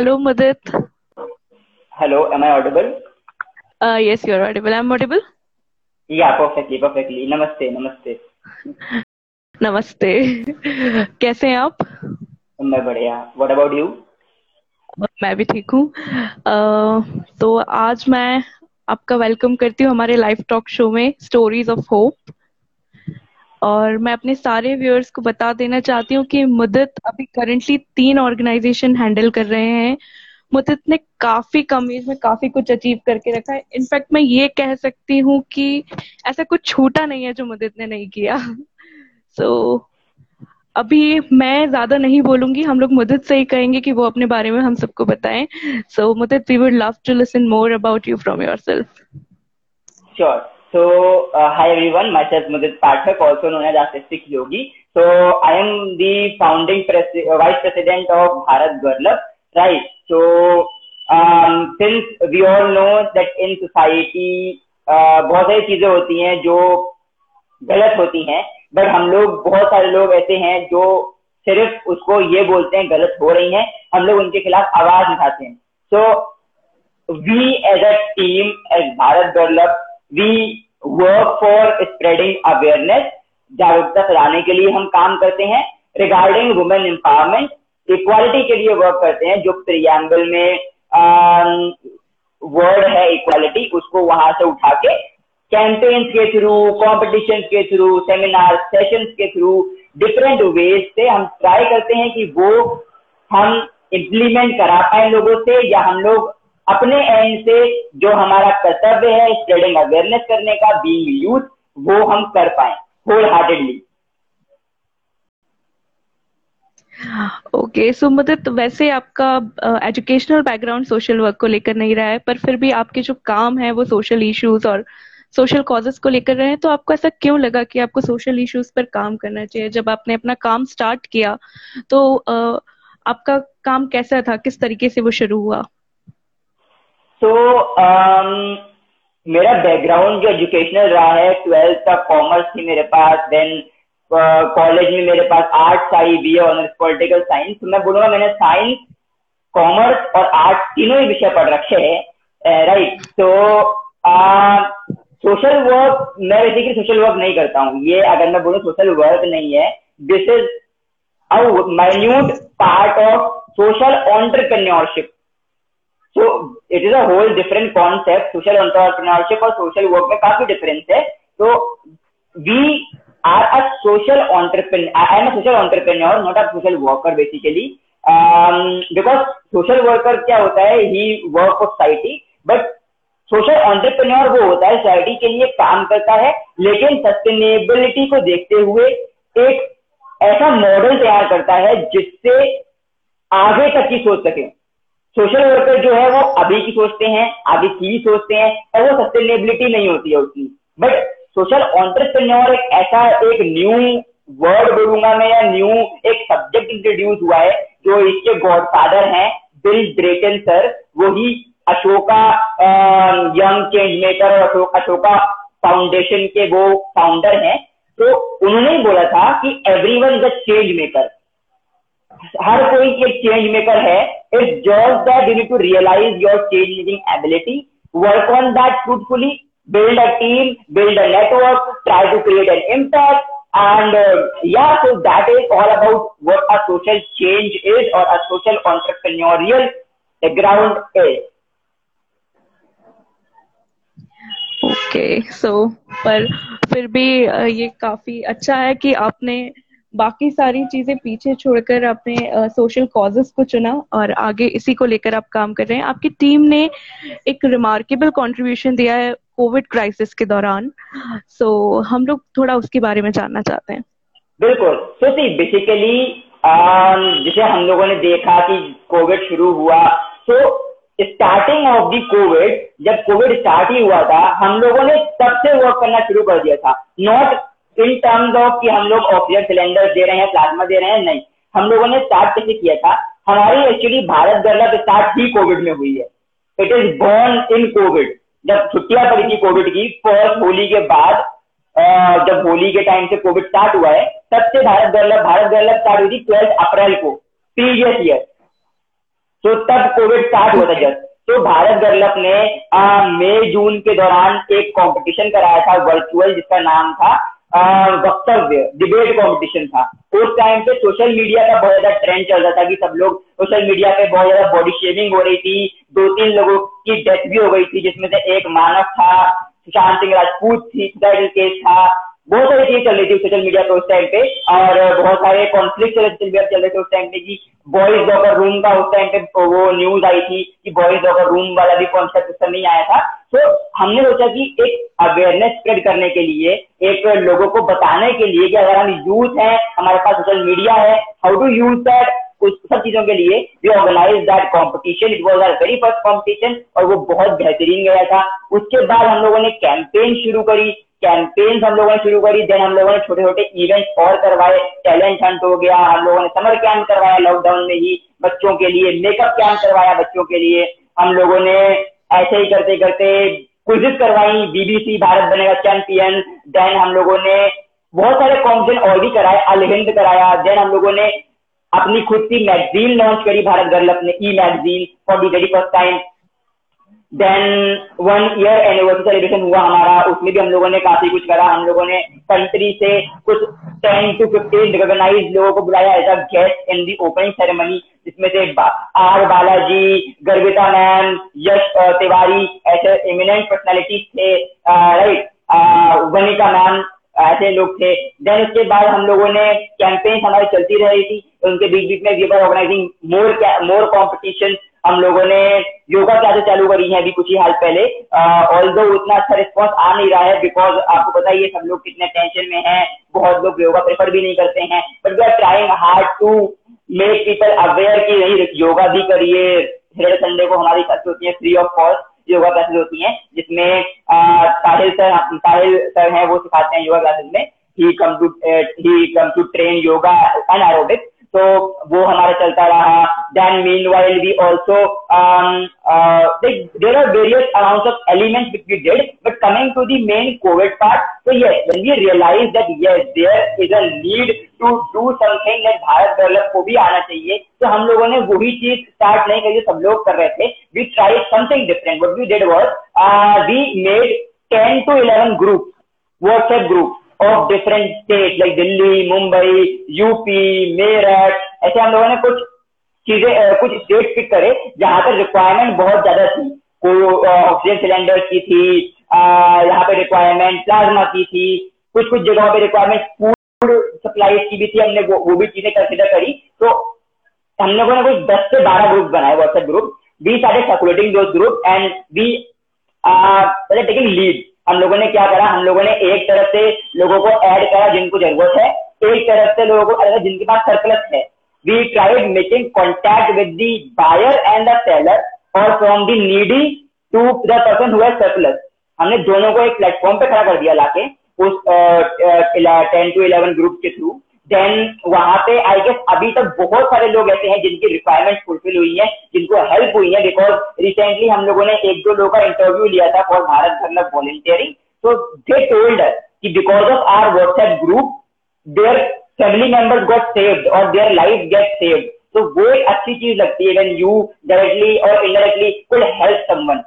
Hello Mudit hello am I audible yes you are audible I am audible yeah perfectly perfectly नमस्ते नमस्ते नमस्ते कैसे हैं आप? मैं बढ़िया. व्हाट अबाउट यू मैं भी ठीक हूँ. Uh, तो आज मैं आपका वेलकम करती हूँ हमारे लाइव टॉक शो में स्टोरीज ऑफ़ होप और मैं अपने सारे व्यूअर्स को बता देना चाहती हूँ कि मुदत अभी करंटली तीन ऑर्गेनाइजेशन हैंडल कर रहे हैं। मुदत ने काफ़ी कम एज में काफ़ी कुछ अचीव करके रखा है। इनफैक्ट मैं ये कह सकती हूँ कि ऐसा कुछ छूटा नहीं है जो मुदत ने नहीं किया। सो so, अभी मैं ज़्यादा नहीं बोलूँगी। हम लोग मुदत से ही कहेंगे कि वो अपने बारे में हम सबको बताएँ। So Mudit we would love to listen more about you from yourself sure So, uh, hi everyone, myself Mudit Pathak, also known as Artistic Yogi. So, I am the founding pres- uh, vice president of Bharat Gurlab, right? So, um, since we all know that in society, uh, बहुत सारी चीज़ें होती हैं जो गलत होती हैं but हम लोग बहुत सारे लोग ऐसे हैं जो सिर्फ़ उसको ये बोलते हैं गलत हो रही हैं हम लोग उनके खिलाफ आवाज़ उठाते हैं so we as a team as Bharat Develop we work for spreading awareness जागरूकता फैलाने के लिए हम काम करते हैं। रिगार्डिंग वुमेन एम्पावरमेंट इक्वालिटी के लिए वर्क करते हैं, जो प्रियम्बल में वर्ड है इक्वालिटी उसको वहाँ से उठा के कैंपेन्स के थ्रू कॉम्पिटिशन के थ्रू सेमिनार सेशंस के थ्रू डिफरेंट वेज से हम ट्राई करते हैं कि वो हम इम्प्लीमेंट करा पाए लोगों से, या हम लोग अपने एंड से जो हमारा कर्तव्य है स्प्रेडिंग अवेयरनेस करने का बीइंग यूथ वो हम कर पाए होल हार्टेडली ओके सो तो वैसे आपका एजुकेशनल बैकग्राउंड सोशल वर्क को लेकर नहीं रहा है पर फिर भी आपके जो काम है वो सोशल इश्यूज़ और सोशल कॉजेस को लेकर रहे हैं तो आपको ऐसा क्यों लगा कि आपको सोशल इश्यूज़ पर काम करना चाहिए? जब आपने अपना काम स्टार्ट किया तो uh, आपका काम कैसा था? किस तरीके से वो शुरू हुआ? तो so, um, मेरा बैकग्राउंड जो एजुकेशनल रहा है ट्वेल्थ तक कॉमर्स थी मेरे पास देन कॉलेज uh, में मेरे पास arts I B A honours political science तो मैं बोलूँगा मैंने साइंस कॉमर्स और आर्ट्स तीनों ही विषय पढ़ रखे हैं राइट तो सोशल वर्क मैं बेसिकली सोशल वर्क नहीं करता हूँ। ये अगर मैं बोलूँ सोशल वर्क नहीं है this is minute part of social entrepreneurship so it is a whole different concept social entrepreneurship और सोशल वर्क में काफ़ी डिफरेंस है। तो we are a social I am a social entrepreneur not a social worker basically because social worker क्या होता है? He work for society but social entrepreneur वो होता है सोसाइटी के लिए काम करता है, लेकिन सस्टेनेबिलिटी को देखते हुए एक ऐसा मॉडल तैयार करता है जिससे आगे तक की सोच सके। सोशल वर्कर जो है वो अभी की सोचते हैं, आगे की सोचते हैं, और वो सस्टेनेबिलिटी नहीं होती है उसकी। बट सोशल ऑन्टरप्रेन्योर एक ऐसा एक न्यू वर्ड बोलूँगा मैं, या न्यू एक सब्जेक्ट इंट्रोड्यूस हुआ है, जो इसके गॉडफादर हैं बिल ड्रेटन सर वो ही अशोका यंग चेंज मेकर और अशोका फाउंडेशन के वो फाउंडर हैं। तो उन्होंने बोला था कि एवरी वन चेंज मेकर हर कोई एक चेंज मेकर है it's just that you to realise your change making ability work on that fruitfully build a team build a network try to create an impact and yeah so that is all about what a social change is और a social conceptual ground is okay so पर, फिर भी uh, ये काफ़ी अच्छा है कि आपने बाकी सारी चीज़ें पीछे छोड़कर अपने सोशल कॉजेस को चुना और आगे इसी को लेकर आप काम कर रहे हैं। आपकी टीम ने एक रिमार्केबल कंट्रीब्यूशन दिया है कोविड क्राइसिस के दौरान। सो so, हम लोग थोड़ा उसके बारे में जानना चाहते हैं। बिल्कुल। तो सी बेसिकली जिसे हम लोगों ने देखा कि कोविड शुरू हुआ तो स्टार्टिंग ऑफ़ दी कोविड जब कोविड स्टार्ट ही हुआ था हम लोगों ने तब से वर्क करना शुरू कर दिया था। नॉट इन टर्म्स ऑफ़ कि हम लोग ऑक्सीजन सिलेंडर दे रहे हैं प्लाज्मा दे रहे हैं, नहीं। हम लोगों ने स्टार्ट कैसे किया था। हमारी एक्चुअली भारत गलत स्टार्ट ही कोविड में हुई है। It is born in COVID जब छुट्टियाँ पड़ी थी कोविड की फ़र्स्ट होली के बाद जब होली के टाइम से कोविड स्टार्ट हुआ है, तब से भारत गलत भारत गलत स्टार्ट हुई थी ट्वेल्थ अप्रैल को प्रीवियस ईयर तो तब कोविड स्टार्ट हुआ था जस्ट तो भारत गर्लप ने मई, जून के दौरान एक कंपटीशन कराया था वर्चुअल जिसका नाम था वक्तव्य डिबेट कॉम्पिटिशन था। उस टाइम पे सोशल मीडिया का बहुत ज़्यादा ट्रेंड चल रहा था कि सब लोग सोशल मीडिया पे बहुत ज़्यादा बॉडी शेविंग हो रही थी। दो तीन लोगों की डेथ भी हो गई थी, जिसमें से एक मानव था, सुशांत सिंह राजपूत थी था। बहुत सारी चीज़ें चल रही थी सोशल मीडिया पे उस टाइम पे और बहुत सारे कॉन्फ्लिक्ट चल रहे चल रहे थे उस टाइम पे कि बॉयज़ लॉकर रूम का उस टाइम पे वो न्यूज़ आई थी कि बॉयज़ लॉकर रूम वाला भी कॉन्सेप्ट उस नहीं आया था। तो हमने सोचा कि एक अवेयरनेस स्प्रेड करने के लिए, एक लोगों को बताने के लिए कि अगर हम यूथ है, हमारे पास सोशल मीडिया है हाउ टू यूज़ दैट उस सब चीज़ों के लिए we organise that competition it was our very first competition और वो बहुत बेहतरीन गया था। उसके बाद हम लोगों ने कैंपेन शुरू करी। कैंपेन्स हम लोगों ने शुरू करी देन हम लोगों ने छोटे छोटे इवेंट्स और करवाए टैलेंट हंट हो गया, हम लोगों ने समर कैंप करवाया लॉकडाउन में ही, बच्चों के लिए मेकअप कैंप करवाया बच्चों के लिए। हम लोगों ने ऐसे ही करते करते क्विजिस करवाई बीबीसी भारत बनेगा चैंपियन देन हम लोगों ने बहुत सारे कॉम्पिटिशन और भी कराए अलहिंद कराया देन हम लोगों ने अपनी खुद की मैगजीन लॉन्च करी, भारत गर्ल अपने e magazine for the very first time then one year anniversary celebration हुआ हमारा, उसमें भी हम लोगों ने काफ़ी कुछ करा। हम लोगों ने कंट्री से कुछ टेन टू फिफ्टीन रिकॉग्नाइज लोगों को बुलाया as a guest in the opening ceremony जिसमें से आर बालाजी, गर्विता मैम, यश तिवारी, ऐसे इमिनेंट पर्सनैलिटीज थे राइट वनिका मैम, ऐसे लोग थे। देन उसके बाद हम लोगों ने कैंपेन्स हमारी चलती रही थी। उनके बीच बीच में we organising more more competition हम लोगों ने योगा क्लासेस चालू करी है अभी कुछ ही हाल पहले। ऑल दो उतना अच्छा रिस्पॉन्स आ नहीं रहा है बिकॉज़ आपको पता ही है सब लोग कितने टेंशन में हैं, बहुत लोग योगा प्रेफर भी नहीं करते हैं। But we are trying hard to make people aware कि नहीं, योगा भी करिए। सैटरडे संडे को हमारी क्लासेस होती है free of cost yoga classes होती हैं, जिसमें साहिल सर साहिल सर हैं, वो सिखाते हैं योगा क्लासेस में। He come to he come to train yoga and aerobics तो वो हमारा चलता रहा। Then meanwhile we also there are various amount of elements which we did but coming to the main COVID part तो yes, when we realize that yes, there is a need to do something Bharat Develop को भी आना चाहिए तो हम लोगों ने वही चीज़ स्टार्ट नहीं करी, सब लोग कर रहे थे। We try something different what we did was we made ten to eleven group WhatsApp group of different state like Delhi Mumbai UP Meerut ऐसे हम लोगों ने कुछ चीज़ें कुछ स्टेट पिक करे जहाँ पर रिक्वायरमेंट बहुत ज़्यादा थी। ऑक्सीजन सिलेंडर की थी यहाँ पे रिक्वायरमेंट प्लाज्मा की थी कुछ कुछ जगहों पे रिक्वायरमेंट फ़ूड सप्लाई की भी थी हमने वो, वो भी चीज़ें कंसिडर करी। तो हम लोगों ने कुछ दस से बारह ग्रुप बनाए WhatsApp group we started circulating those group and we taking lead हम लोगों ने क्या करा? हम लोगों ने एक तरफ़ से लोगों को ऐड करा जिनको ज़रूरत है, एक तरफ़ से लोगों को जिनके पास सरप्लस है। We tried making contact with the buyer and the seller और from the needy to the person हुआ सरप्लस हमने दोनों को एक प्लेटफॉर्म पे खड़ा कर दिया लाके, उस टेन टू इलेवन ग्रुप के थ्रू देन वहाँ पे आई गेस अभी तक बहुत सारे लोग ऐसे हैं जिनकी रिक्वायरमेंट फुलफिल हुई है जिनको हेल्प हुई है बिकॉज़ रिसेंटली हम लोगों ने एक दो लोगों का इंटरव्यू लिया था फॉर भारत धर्म वॉलेंटियरिंग सो दे टोल्ड कि because of our WhatsApp group their family members got saved और देयर लाइफ गेट सेव्ड तो वो एक अच्छी चीज़ लगती है व्हेन यू डायरेक्टली और indirectly could help someone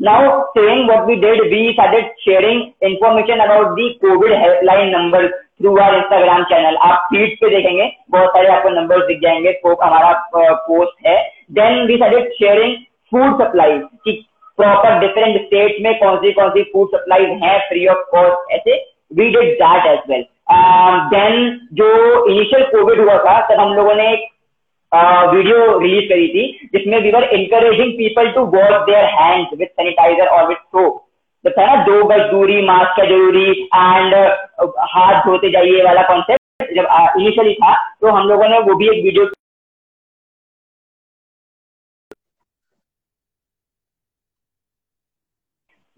Now, saying what we did, we started sharing information about the COVID helpline numbers. Through our Instagram channel आप फ़ीड पे देखेंगे, बहुत सारे आपको नंबर दिख जाएँगे। हमारा पोस्ट है। Then we started sharing food supply कि प्रॉपर डिफरेंट स्टेट में कौन सी कौन सी फ़ूड सप्लाई है फ्री ऑफ़ कॉस्ट ऐसे we did that as well then जो इनिशियल कोविड हुआ था, तब हम लोगों ने एक वीडियो रिलीज़ करी थी, जिसमें we were encouraging people to wash their hands with sanitiser और विद सोप ना दो गज दूरी, मास्क का ज़रूरी एंड हाथ धोते जाइए वाला कॉन्सेप्ट जब इनिशियली था तो हम लोगों ने वो भी एक video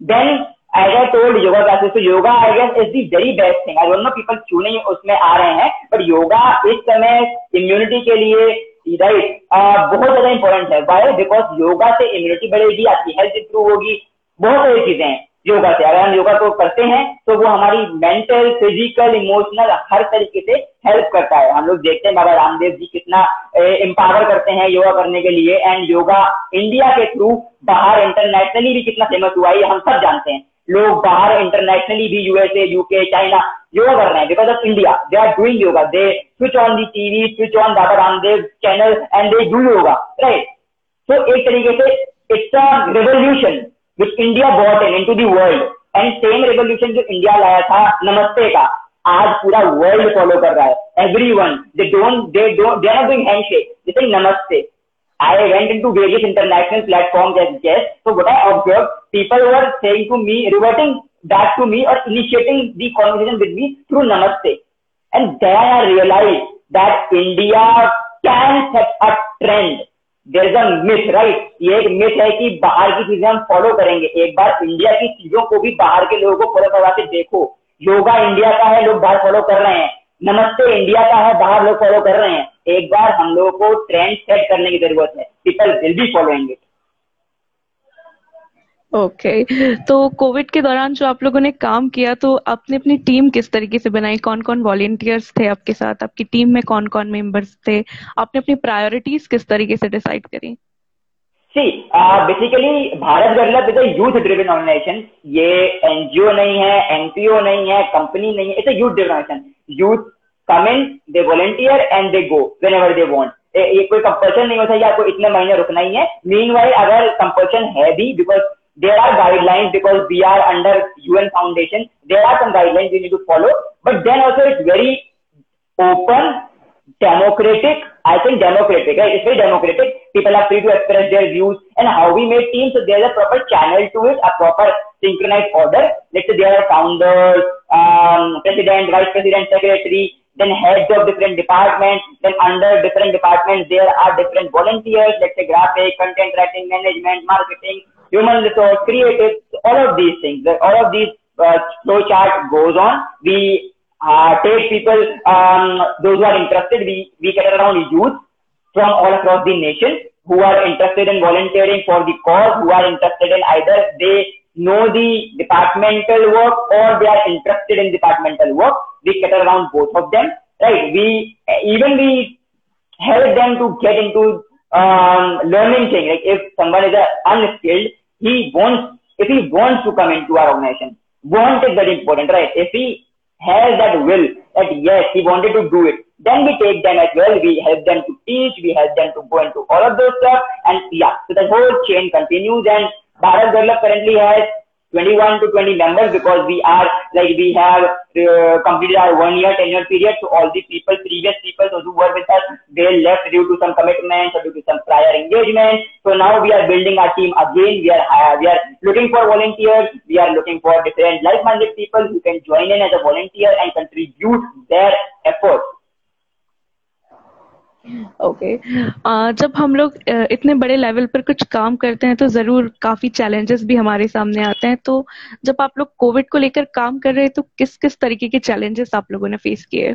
then I told yoga classes तो yoga I guess is the very best thing I don't know people क्यों नहीं उसमें आ रहे हैं बट योगा इस समय इम्यूनिटी के लिए राइट बहुत ज़्यादा इंपॉर्टेंट है. बिकॉज़ योगा से इम्यूनिटी बढ़ेगी, आपकी हेल्थ इंप्रूव होगी, बहुत सारी चीज़ें हैं। योगा से अगर हम योगा को करते हैं तो वो हमारी मेंटल फ़िज़िकल इमोशनल हर तरीके से हेल्प करता है। हम लोग देखते हैं, बाबा रामदेव जी कितना एम्पावर करते हैं योगा करने के लिए। एंड योगा इंडिया के थ्रू बाहर इंटरनेशनली भी कितना फ़ेमस हुआ है हम सब जानते हैं। लोग बाहर इंटरनेशनली भी यूएसए यूके चाइना योगा कर रहे हैं because of India they are doing yoga they switch on the TV switch on Baba Ramdev channel and they do yoga right तो एक तरीके से it's a revolution which India bought into the world and same revolution जो India लाया था नमस्ते का आज पूरा वर्ल्ड फॉलो कर रहा है everyone they don't they don't they are not doing handshake जैसे नमस्ते I went into various international platforms as guest. So what I observed, people were saying to me, reverting back to me or initiating the conversation with me through Namaste. And then I realized that India can set a trend there is a myth right ये एक myth है कि बाहर की चीज़ें हम follow करेंगे। एक बार इंडिया की चीज़ों को भी बाहर के लोगों को फॉलो करवा के देखो। योगा इंडिया का है, लोग बाहर फॉलो कर रहे हैं। नमस्ते इंडिया का है, बाहर लोग फॉलो कर रहे हैं। एक बार हम लोगों को ट्रेंड सेट करने की ज़रूरत है। People will be following it okay okay. तो कोविड के दौरान जो आप लोगों ने काम किया तो आपने अपनी टीम किस तरीके से बनाई? कौन कौन वॉलेंटियर्स थे आपके साथ? आपकी टीम में कौन कौन मेंबर्स थे? आपने अपनी प्रायोरिटीज किस तरीके से डिसाइड करी? सी बेसिकली भारत गरलब इज़ यूथ ड्रिवन ऑर्गेनाइजेशन ये एनजीओ नहीं है एनपीओ नहीं है कंपनी नहीं है it's youth driven youth come in they volunteer and they go whenever they want ये कोई कंपल्सन नहीं होता है आपको इतने महीने रुकना ही है. मीन अगर कंपल्सन है भी because there are guidelines because we are under UN Foundation. There are some guidelines we need to follow, but then also it's very open, democratic. I think democratic, right? It's very democratic. People are free to express their views and how we make teams. So there's a proper channel to it, a proper synchronized order. Let's say there are founders, um, president, vice president, secretary, then heads of different departments, then under different departments, there are different volunteers, let's say graphic, content writing, management, marketing, human resource, creative, all of these things, all of these uh, flow chart goes on. We uh, take people, um, those who are interested, we, we get around youth from all across the nation who are interested in volunteering for the cause, who are interested in either they know the departmental work or they are interested in departmental work. We get around both of them, right? We, even we help them to get into um, learning thing. Like if someone is unskilled, he wants, if he wants to come into our organization, want is very important, right? If he has that will, that yes, he wanted to do it, then we take them as well. We help them to teach, we help them to go into all of those stuff, and yeah, so the whole chain continues. And Bharat Develop currently has 21 to 20 members because we are like we have uh, completed our one year tenure period. So all the people, previous people, those who were with us, they left due to some commitments or due to some prior engagement. So now we are building our team again. We are uh, we are looking for volunteers. We are looking for different like-minded people who can join in as a volunteer and contribute their efforts okay okay. uh, जब हम लोग uh, इतने बड़े level पर कुछ काम करते हैं तो ज़रूर काफ़ी चैलेंजेस भी हमारे सामने आते हैं तो जब आप लोग कोविड को लेकर काम कर रहे हैं तो किस किस तरीके के चैलेंजेस आप लोगों ने फेस किए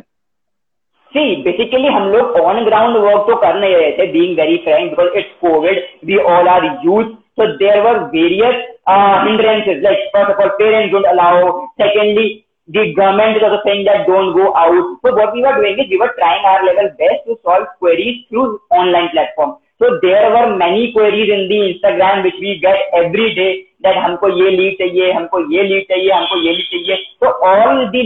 सी बेसिकली हम लोग ऑन ग्राउंड वर्क तो कर नहीं रहे थे being very frank because it's COVID we all are youth so were various uh, hindrances like first of all parents don't allow secondly the government is also saying that don't go out. So what we were doing is we were trying our level best to solve queries through online platform. So there were many queries in the Instagram which we get every day that हमको ये lead चाहिए हमको ये lead चाहिए हमको ये lead चाहिए so all the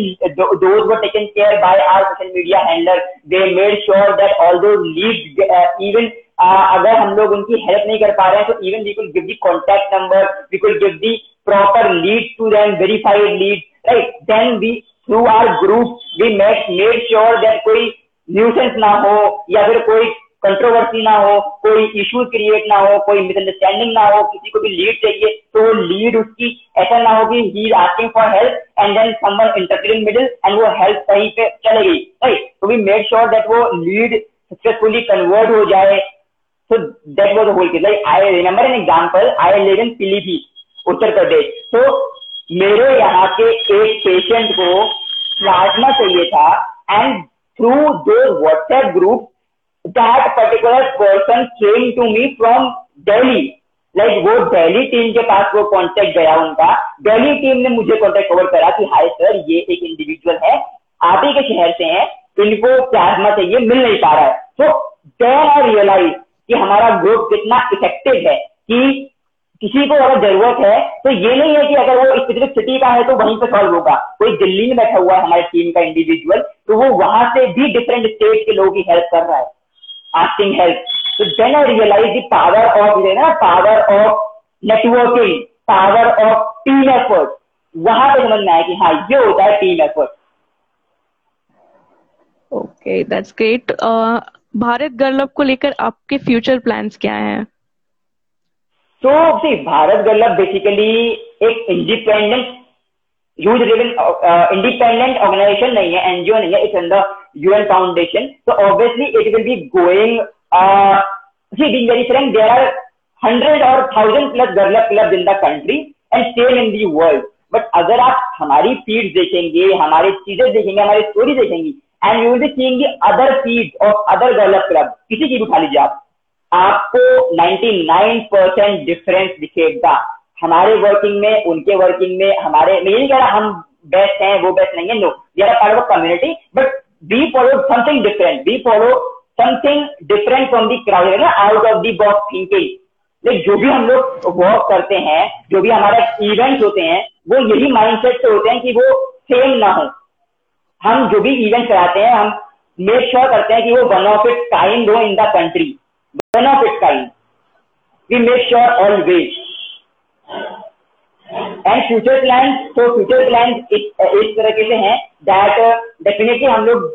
those were taken care by our social media handler they made sure that all those leads uh, even uh, अगर हम लोग उनकी हेल्प नहीं कर पा रहे हैं तो even we could give the contact number we could give the proper lead to them verified lead right then we, through our group, we make, made sure that कोई न्यूसेंस ना हो, या फिर कोई कंट्रोवर्सी ना हो, कोई इशू क्रिएट ना हो, कोई मिसअंडरस्टैंडिंग ना हो, किसी को भी लीड चाहिए तो लीड उसकी ऐसा ना हो कि he asking for help and then someone interfere in middle and वो हेल्प कहीं पे चले राइट तो वी मेड श्योर दैट वो लीड सक्सेसफुली कन्वर्ट हो जाए। That was the whole case. Like, i remember an example. I live in piliphit Uttar Pradesh so मेरे यहाँ के एक पेशेंट को प्लाज्मा चाहिए था and through those WhatsApp group that particular person came to me from Delhi like वो Delhi team के पास वो कॉन्टेक्ट गया उनका। दिल्ली टीम ने मुझे कॉन्टेक्ट कवर करा कि हाय सर ये एक इंडिविजुअल है। आप ही के शहर से हैं। इनको प्लाज्मा चाहिए, मिल नहीं पा रहा है। तो देन आई रियलाइज़ कि हमारा ग्रुप कितना इफ़ेक्टिव है कि किसी को अगर ज़रूरत है तो ये नहीं है कि अगर वो स्पेसिफिक सिटी का है तो वहीं पे सॉल्व होगा। कोई दिल्ली में बैठा हुआ है, हमारी टीम का इंडिविजुअल तो वो वहाँ से भी डिफरेंट स्टेट के लोगों की हेल्प कर रहा है आस्किंग हेल्प तो then I realize the power of ना power of networking power of team effort वहाँ पे समझ में आया कि हाँ ये होता है team effort okay that's great Bharat Girl Up को लेकर आपके फ्यूचर प्लान्स क्या हैं? तो see Bharat Girl Up basically एक independent youth driven independent organization नहीं है एनजीओ नहीं है इट्स अंडर यूएन फाउंडेशन तो obviously it will be going see being very frank there are hundred और thousand plus Girl Up club in the country and same in the world but अगर आप हमारी feed देखेंगे हमारी चीज़ें देखेंगे हमारी स्टोरी देखेंगी, and you will be seeing other feed of other Girl Up club किसी की भी उठा लीजिए आप। आपको 99 परसेंट डिफरेंस दिखेगा। हमारे वर्किंग में, उनके वर्किंग में, हमारे, मैं ये नहीं कह रहा, हम बेस्ट हैं, वो बेस्ट नहीं है no we are part of community but we follow something different we follow something different from the crowd ना out of the box thinking लेकिन जो भी हम लोग वर्क करते हैं, जो भी हमारे इवेंट्स होते हैं, वो यही माइंडसेट से होते हैं कि वो सेम ना हो। हम जो भी इवेंट कराते हैं, हम मेक श्योर करते हैं कि वो वन ऑफ़ इट काइंड हो in the country one of it kind we make sure always and future plan तो फ्यूचर प्लान इस तरह से हैं दैट डेफिनेटली हम लोग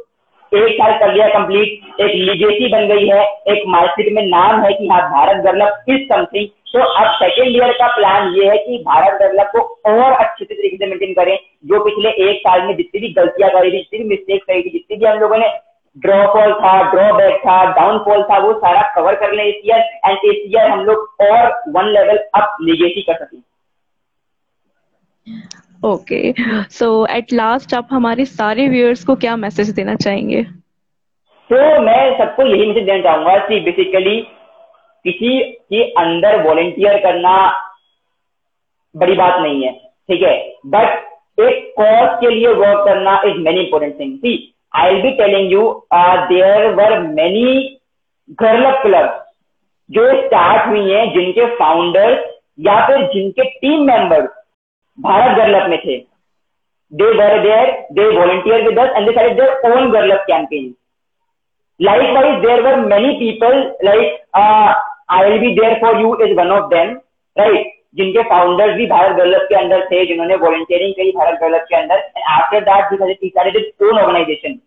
एक साल कर लिया कंप्लीट एक लीगेसी बन गई है, एक मार्केट में नाम है कि हाँ भारत डेवलप इज़ समथिंग तो अब सेकेंड ईयर का प्लान ये है कि भारत डेवलप को और अच्छे तरीके से मेंटेन करें, जो पिछले एक साल में जितनी भी गलतियाँ करी थी, जितनी भी मिस्टेक करी थी, जितनी भी हम लोगों ने ड्रॉफॉल था ड्रॉबैक था डाउनफॉल था वो सारा कवर कर लें इस ईयर एंड इस ईयर हम लोग और वन लेवल अप लीगेसी कर सकें ओके सो एट लास्ट आप हमारे सारे व्यूअर्स को क्या मैसेज देना चाहेंगे? तो मैं सबको यही मैसेज देना चाहूँगा कि बेसिकली किसी के अंदर वॉलेंटियर करना बड़ी बात नहीं है ठीक है? बट एक कॉज के लिए वर्क करना is many important thing I will be telling you there were many girl club जो स्टार्ट हुई हैं जिनके फाउंडर्स या फिर जिनके टीम मेंबर्स भारत गर्लप में थे। They were there they volunteer with and their own Girl Up campaign likewise there were many people like uh, I will be there for you is one of them right? जिनके founders भी Bharat Girl Up के अंदर थे, जिन्होंने volunteering करी Bharat Girl Up के अंदर and after that this has started its own organization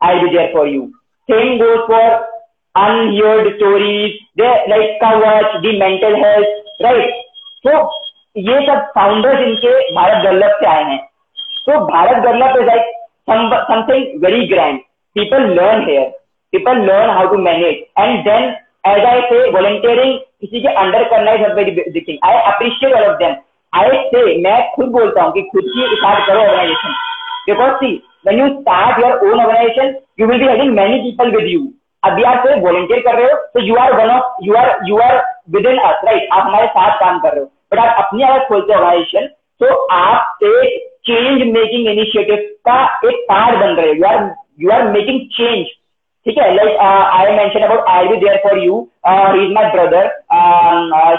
I'll be there for you. Same goes for unheard stories. They, like coverage the mental health, right? So, ये सब फाउंडर्स इनके भारत गर्लभ से आए हैं। तो Bharat Girl Up is like something very grand people learn here people learn how to manage and then as I say volunteering किसी के under करना is very big thing I appreciate all of them I say मैं खुद बोलता हूँ कि खुद की स्टार्ट करो organization because see when you start your own organization, you will be having many people with you. अभी आप सिर्फ़ वॉलंटियर कर रहे हो तो you are one of you are you are with in us right आप हमारे साथ काम कर रहे हो. बट आप अपनी अगर खोलते हो ऑर्गेनाइजेशन तो आप एक चेंज मेकिंग इनिशिएटिव का एक पार्ट बन रहे हो. You are you are making change ठीक है like I mention about I be there for you is my brother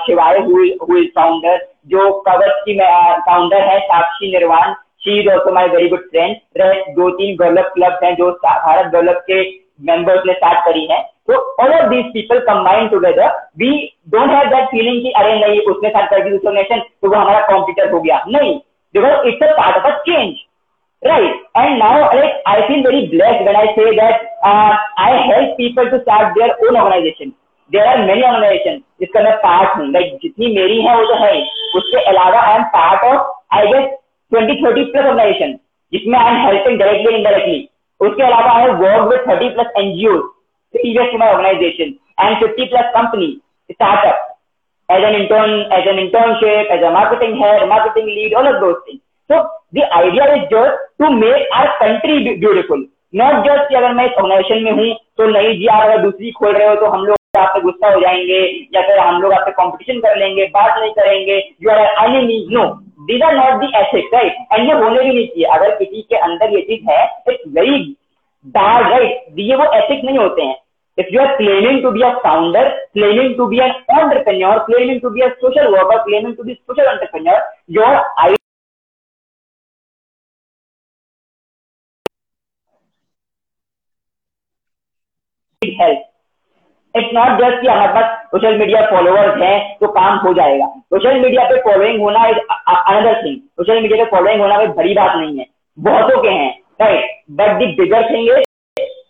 Shivay who is founder जो कवच की फाउंडर है, Sakshi Nirvan. She is also my very good friend दो तीन गर्लभ club हैं जो Bharat Girl Up के मेंबर्स ने स्टार्ट करी है. तो all of these people combine together we don't have that feeling कि अरे नहीं, उसने स्टार्ट कर दी दूसरा नेशन तो वो हमारा कॉम्पिटर हो गया. नहीं. Because it's a part of a change right and now like i feel very blessed when i say that uh, i help people to start their own organization there are many organizations जिसका मैं part हूँ like जितनी मेरी है वो तो है उसके अलावा I am part of I guess twenty thirty plus organisation जिसमें I am helping directly indirectly उसके अलावा I work with thirty plus NGO previous to my organization and 50 plus company startup as an intern as an internship as a marketing head marketing lead all of those things So the idea is just to make our country beautiful. Not just कि अगर मैं इस में हूँ तो नहीं जी आप अगर दूसरी खोल रहे हो तो हम लोग आपसे गुस्सा हो जाएँगे, या फिर हम लोग आपसे कंपटीशन कर लेंगे, बात नहीं करेंगे। You are any need no these are not the S right and ये होने भी नहीं चाहिए। अगर किसी के अंदर ये चीज़ है इट्स वेरी डार्क राइट ये वो एथिक नहीं होते हैं। If you are claiming to be a founder claiming to be an entrepreneur claiming to be a social worker claiming to be social entrepreneur your I it's not just कि हमारे पास social media followers हैं तो काम हो जाएगा। Social media पे following होना is another thing social media पे फॉलोइंग होना कोई बड़ी बात नहीं है। बहुतों के हैं right but the bigger thing is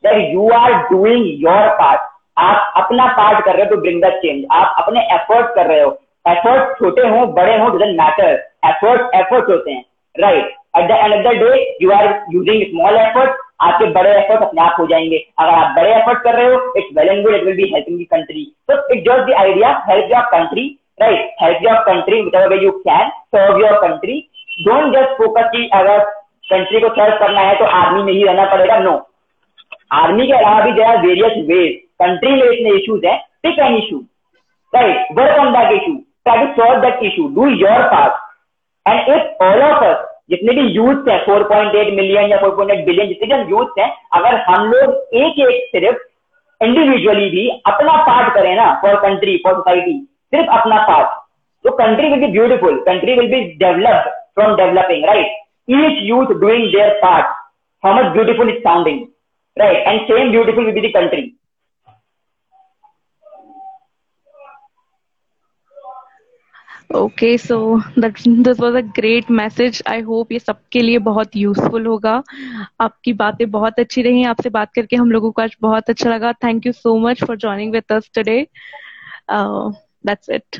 that you are doing your part आप अपना पार्ट कर रहे हो टू ब्रिंग द चेंज आप अपने एफर्ट कर रहे हो। एफर्ट छोटे हो, बड़े हो डजेंट मैटर एफर्ट एफर्ट होते हैं right at the end of the day you are using small effort आपके बड़े एफर्ट अपने आप हो जाएँगे। अगर आप बड़े एफर्ट कर रहे हो it's well and good it will be helping the country so it just the idea help your country right help your country which way you can serve your country don't just focus की अगर country को serve करना है तो army में ही रहना पड़ेगा know army के अलावा भी जरा वेरियस वेज कंट्री में इतने इश्यूज़ है pick an issue right work on that issue try to solve that issue do your part and if all of us जितने भी यूथ हैं 4.8 मिलियन या 4.8 बिलियन जितने भी हम यूथ हैं, अगर हम लोग एक एक सिर्फ़ इंडिविजुअली भी अपना पार्ट करें ना फॉर कंट्री फॉर सोसाइटी सिर्फ़ अपना पार्ट तो country will be beautiful country will be developed from developing right each youth doing their part how much beautiful is sounding right and same beautiful be the country okay so this was a great message I hope ये सबके लिए बहुत useful होगा। आपकी बातें बहुत अच्छी रही आपसे बात करके हम लोगों को आज बहुत अच्छा लगा। Thank you so much for joining with us today that's it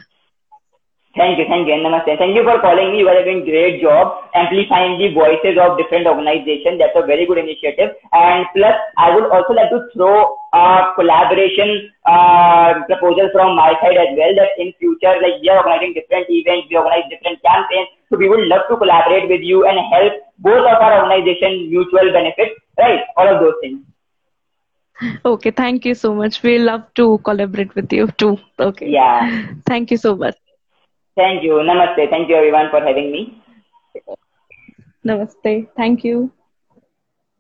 Thank you, thank you, and namaste. Thank you for calling me. You are doing great job amplifying the voices of different organizations. That's a very good initiative. And plus, I would also like to throw a collaboration uh, proposal from my side as well. That in future, like we are organizing different events, we organize different campaigns. So we would love to collaborate with you and help both of our organization mutual benefit. Right, all of those things. Okay, thank you so much. We love to collaborate with you too. Okay. Yeah. Thank you so much. Thank you. Namaste. Thank you everyone for having me. Namaste. Thank you.